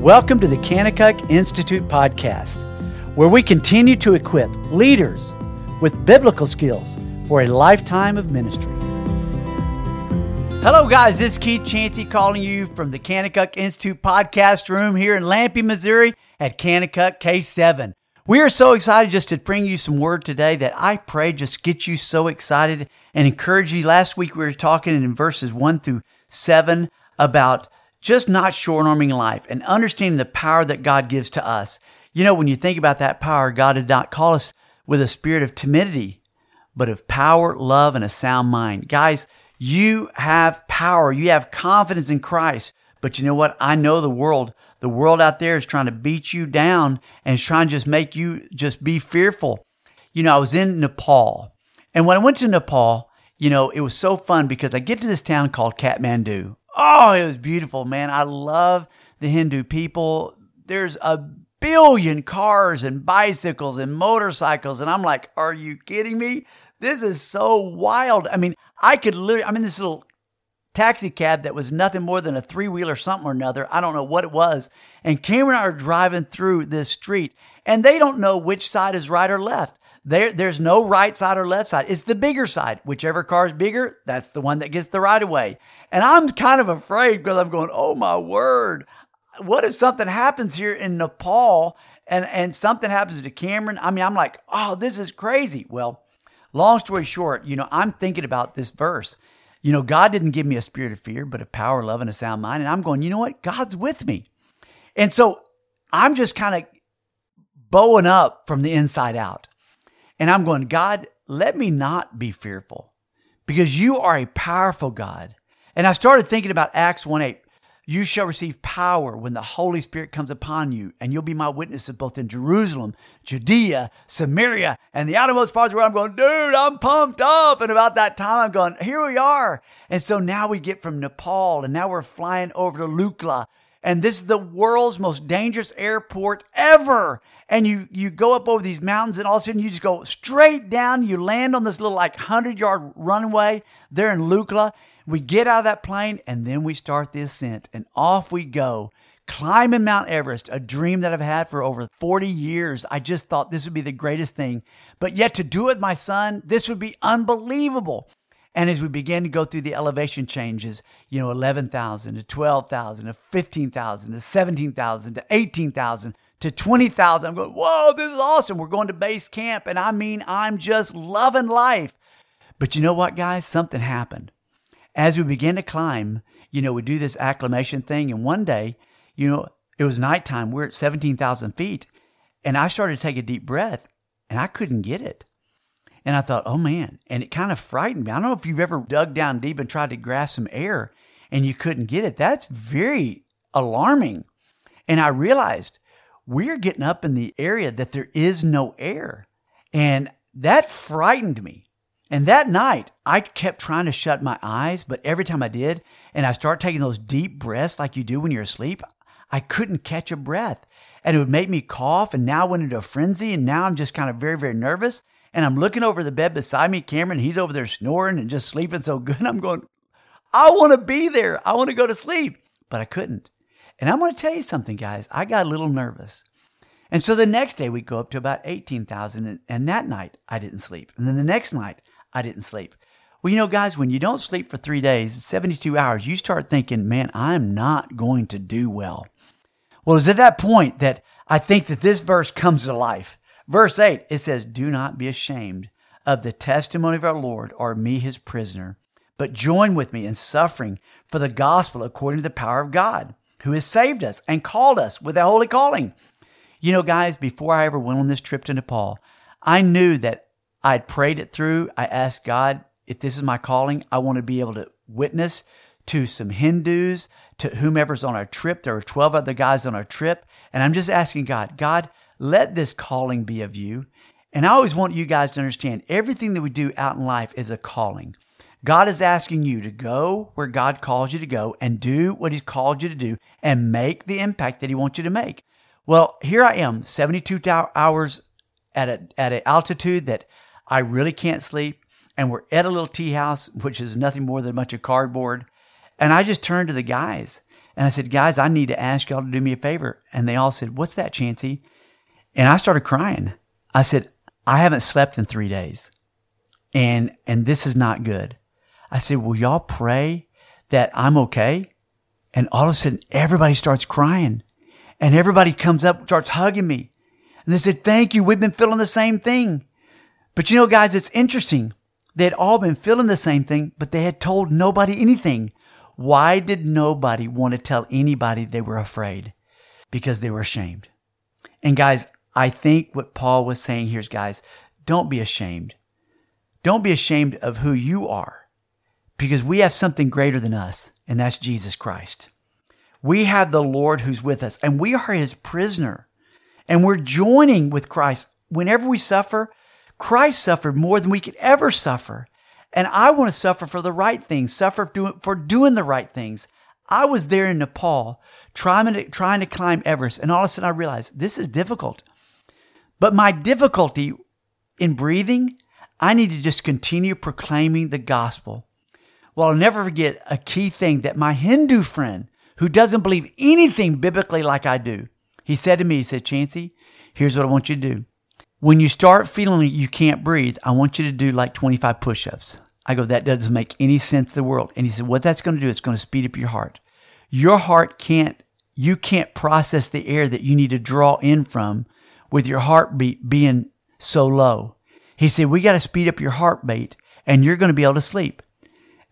Welcome to the Kanakuk Institute podcast, where we continue to equip leaders with biblical skills for a lifetime of ministry. Hello, guys. This is Keith Chancey calling you from the Kanakuk Institute podcast room here in Lampe, Missouri at Kanakuk K7. We are so excited just to bring you some word today that I pray just get you so excited and encourage you. Last week we were talking in verses 1 through 7 about just not short arming life and understanding the power that God gives to us. You know, when you think about that power, God did not call us with a spirit of timidity, but of power, love, and a sound mind. Guys, you have power. You have confidence in Christ. But you know what? I know the world. The world out there is trying to beat you down and is trying to just make you just be fearful. You know, I was in Nepal. And when I went to Nepal, you know, it was so fun because I get to this town called Kathmandu. Oh, it was beautiful, man. I love the Hindu people. There's a billion cars and bicycles and motorcycles. And I'm like, are you kidding me? This is so wild. I mean, I could literally, I'm in this little taxi cab that was nothing more than a three wheeler something or another. I don't know what it was. And Cameron and I are driving through this street and they don't know which side is right or left. There, there's no right side or left side. It's the bigger side. Whichever car is bigger, that's the one that gets the right of way. And I'm kind of afraid because I'm going, oh my word. What if something happens here in Nepal and, and something happens to Cameron? I mean, I'm like, oh, this is crazy. Well, long story short, you know, I'm thinking about this verse you know, God didn't give me a spirit of fear, but a power, love, and a sound mind. And I'm going, you know what? God's with me. And so I'm just kind of bowing up from the inside out. And I'm going, God, let me not be fearful because you are a powerful God. And I started thinking about Acts 1 8. You shall receive power when the Holy Spirit comes upon you, and you'll be my witnesses both in Jerusalem, Judea, Samaria, and the outermost parts where I'm going, dude, I'm pumped up. And about that time, I'm going, here we are. And so now we get from Nepal, and now we're flying over to Lukla. And this is the world's most dangerous airport ever. And you, you go up over these mountains and all of a sudden you just go straight down. You land on this little like hundred yard runway there in Lukla we get out of that plane and then we start the ascent and off we go. Climbing Mount Everest, a dream that I've had for over 40 years. I just thought this would be the greatest thing. But yet to do it with my son, this would be unbelievable. And as we began to go through the elevation changes, you know, 11,000 to 12,000 to 15,000 to 17,000 to 18,000 to 20,000, I'm going, whoa, this is awesome. We're going to base camp. And I mean, I'm just loving life. But you know what, guys? Something happened as we began to climb, you know, we do this acclimation thing. And one day, you know, it was nighttime. We're at 17,000 feet. And I started to take a deep breath and I couldn't get it. And I thought, oh man. And it kind of frightened me. I don't know if you've ever dug down deep and tried to grasp some air and you couldn't get it. That's very alarming. And I realized we're getting up in the area that there is no air. And that frightened me. And that night, I kept trying to shut my eyes, but every time I did, and I start taking those deep breaths like you do when you're asleep, I couldn't catch a breath. And it would make me cough, and now I went into a frenzy, and now I'm just kind of very, very nervous. And I'm looking over the bed beside me, Cameron, he's over there snoring and just sleeping so good. I'm going, I want to be there. I want to go to sleep. But I couldn't. And I'm going to tell you something, guys. I got a little nervous. And so the next day we go up to about 18,000. And that night I didn't sleep. And then the next night I didn't sleep. Well, you know, guys, when you don't sleep for three days, 72 hours, you start thinking, man, I'm not going to do well. Well, it's at that point that I think that this verse comes to life. Verse 8, it says, Do not be ashamed of the testimony of our Lord or me, his prisoner, but join with me in suffering for the gospel according to the power of God, who has saved us and called us with a holy calling. You know, guys, before I ever went on this trip to Nepal, I knew that I'd prayed it through. I asked God, if this is my calling, I want to be able to witness to some Hindus, to whomever's on our trip. There were 12 other guys on our trip. And I'm just asking God, God, let this calling be of you. And I always want you guys to understand everything that we do out in life is a calling. God is asking you to go where God calls you to go and do what He's called you to do and make the impact that He wants you to make. Well, here I am, 72 hours at a, at an altitude that I really can't sleep. And we're at a little tea house, which is nothing more than a bunch of cardboard. And I just turned to the guys And I said, guys, I need to ask y'all to do me a favor. And they all said, what's that, Chancey? And I started crying. I said, I haven't slept in three days and, and this is not good. I said, will y'all pray that I'm okay? And all of a sudden everybody starts crying and everybody comes up, starts hugging me. And they said, thank you. We've been feeling the same thing. But you know, guys, it's interesting. They had all been feeling the same thing, but they had told nobody anything. Why did nobody want to tell anybody they were afraid? Because they were ashamed. And guys, I think what Paul was saying here is, guys, don't be ashamed. Don't be ashamed of who you are because we have something greater than us, and that's Jesus Christ. We have the Lord who's with us, and we are his prisoner. And we're joining with Christ. Whenever we suffer, Christ suffered more than we could ever suffer. And I want to suffer for the right things, suffer for doing the right things. I was there in Nepal trying to, trying to climb Everest, and all of a sudden I realized this is difficult. But my difficulty in breathing I need to just continue proclaiming the gospel. Well, I'll never forget a key thing that my Hindu friend, who doesn't believe anything biblically like I do, he said to me, he said, Chancey, here's what I want you to do. When you start feeling you can't breathe, I want you to do like 25 push ups. I go, that doesn't make any sense in the world. And he said, what that's going to do, it's going to speed up your heart. Your heart can't, you can't process the air that you need to draw in from with your heartbeat being so low. He said, We got to speed up your heartbeat and you're going to be able to sleep.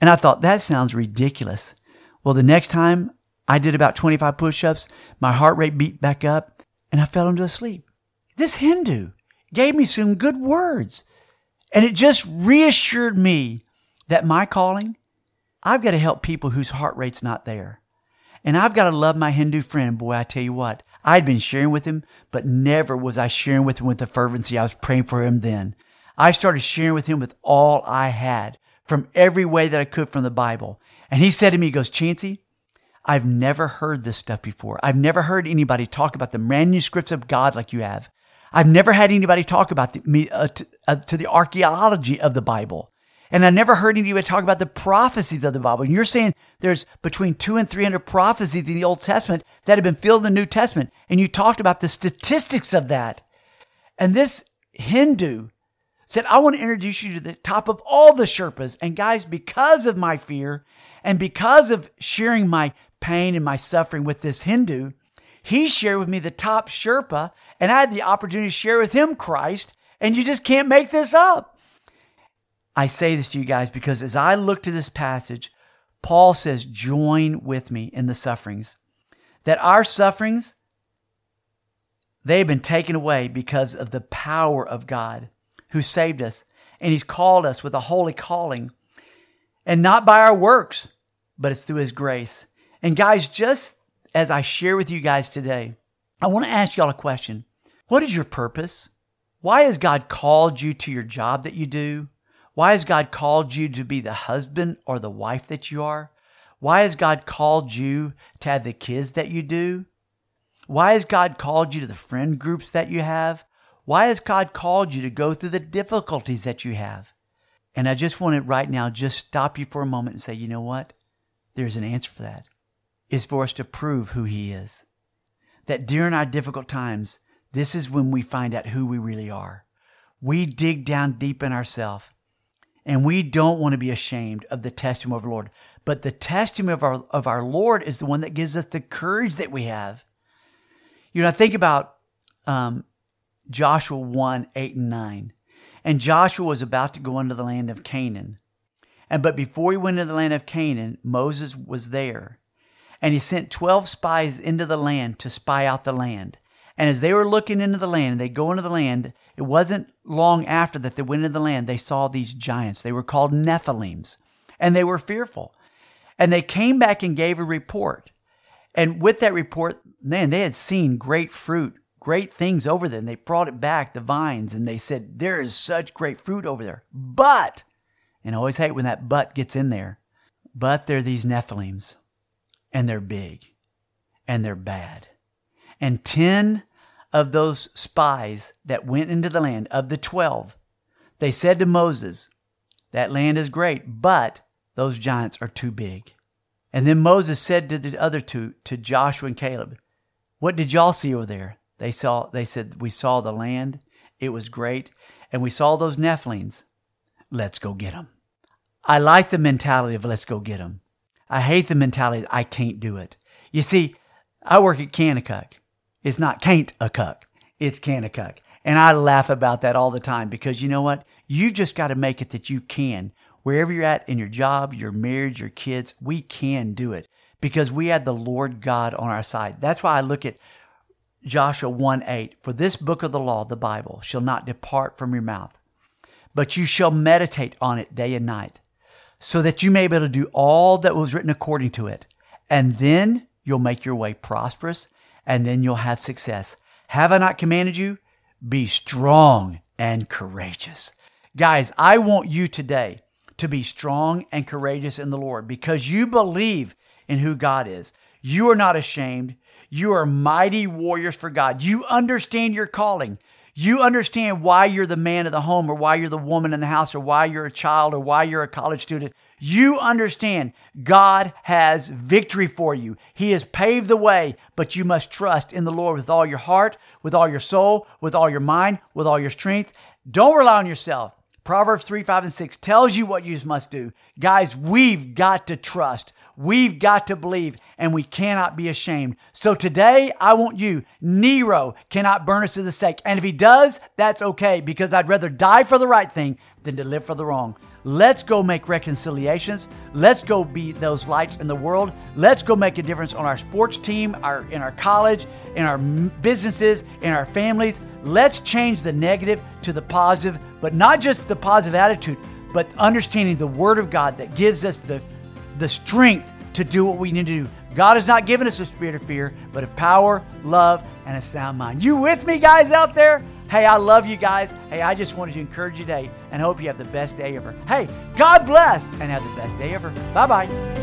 And I thought, that sounds ridiculous. Well, the next time I did about 25 push ups, my heart rate beat back up and I fell into a sleep. This Hindu gave me some good words. And it just reassured me that my calling, I've got to help people whose heart rate's not there. And I've got to love my Hindu friend. Boy, I tell you what, I'd been sharing with him, but never was I sharing with him with the fervency I was praying for him then. I started sharing with him with all I had from every way that I could from the Bible. And he said to me, he goes, Chancey, I've never heard this stuff before. I've never heard anybody talk about the manuscripts of God like you have. I've never had anybody talk about the, me, uh, to, uh, to the archaeology of the Bible. And I never heard anybody talk about the prophecies of the Bible. And you're saying there's between two and 300 prophecies in the Old Testament that have been filled in the New Testament. And you talked about the statistics of that. And this Hindu said, I want to introduce you to the top of all the Sherpas. And guys, because of my fear and because of sharing my pain and my suffering with this Hindu, he shared with me the top Sherpa, and I had the opportunity to share with him Christ. And you just can't make this up. I say this to you guys because as I look to this passage, Paul says, Join with me in the sufferings. That our sufferings, they have been taken away because of the power of God who saved us, and He's called us with a holy calling, and not by our works, but it's through His grace. And guys, just as I share with you guys today, I want to ask y'all a question. What is your purpose? Why has God called you to your job that you do? Why has God called you to be the husband or the wife that you are? Why has God called you to have the kids that you do? Why has God called you to the friend groups that you have? Why has God called you to go through the difficulties that you have? And I just want to right now just stop you for a moment and say, you know what? There's an answer for that. It's for us to prove who He is. That during our difficult times, this is when we find out who we really are. We dig down deep in ourselves and we don't want to be ashamed of the testimony of our Lord. But the testimony of our, of our Lord is the one that gives us the courage that we have. You know, I think about um, Joshua 1 8 and 9. And Joshua was about to go into the land of Canaan. And but before he went into the land of Canaan, Moses was there. And he sent 12 spies into the land to spy out the land. And as they were looking into the land, they go into the land. It wasn't long after that they went into the land, they saw these giants. They were called Nephilims, and they were fearful. And they came back and gave a report. And with that report, man, they had seen great fruit great things over there. And they brought it back, the vines, and they said, There is such great fruit over there. But, and I always hate when that but gets in there, but they're these Nephilims, and they're big, and they're bad. And 10 of those spies that went into the land, of the 12, they said to Moses, That land is great, but those giants are too big. And then Moses said to the other two, to Joshua and Caleb, What did y'all see over there? They saw they said, We saw the land, it was great, and we saw those Nephilims. Let's go get them. I like the mentality of let's go get them. I hate the mentality I can't do it. You see, I work at Kanakuk. It's not can't a cuck. It's can a cuck. And I laugh about that all the time because you know what? You just got to make it that you can. Wherever you're at in your job, your marriage, your kids, we can do it because we had the Lord God on our side. That's why I look at Joshua 1 8. For this book of the law, the Bible, shall not depart from your mouth, but you shall meditate on it day and night, so that you may be able to do all that was written according to it. And then you'll make your way prosperous, and then you'll have success. Have I not commanded you? Be strong and courageous. Guys, I want you today to be strong and courageous in the Lord because you believe in who God is. You are not ashamed. You are mighty warriors for God. You understand your calling. You understand why you're the man of the home or why you're the woman in the house or why you're a child or why you're a college student. You understand God has victory for you. He has paved the way, but you must trust in the Lord with all your heart, with all your soul, with all your mind, with all your strength. Don't rely on yourself. Proverbs 3, 5, and 6 tells you what you must do. Guys, we've got to trust. We've got to believe, and we cannot be ashamed. So today, I want you. Nero cannot burn us to the stake. And if he does, that's okay, because I'd rather die for the right thing than to live for the wrong. Let's go make reconciliations. Let's go be those lights in the world. Let's go make a difference on our sports team, our in our college, in our businesses, in our families. Let's change the negative to the positive, but not just the positive attitude, but understanding the word of God that gives us the the strength to do what we need to do. God has not given us a spirit of fear, but of power, love, and a sound mind. You with me guys out there? Hey, I love you guys. Hey, I just wanted to encourage you today and hope you have the best day ever. Hey, God bless and have the best day ever. Bye bye.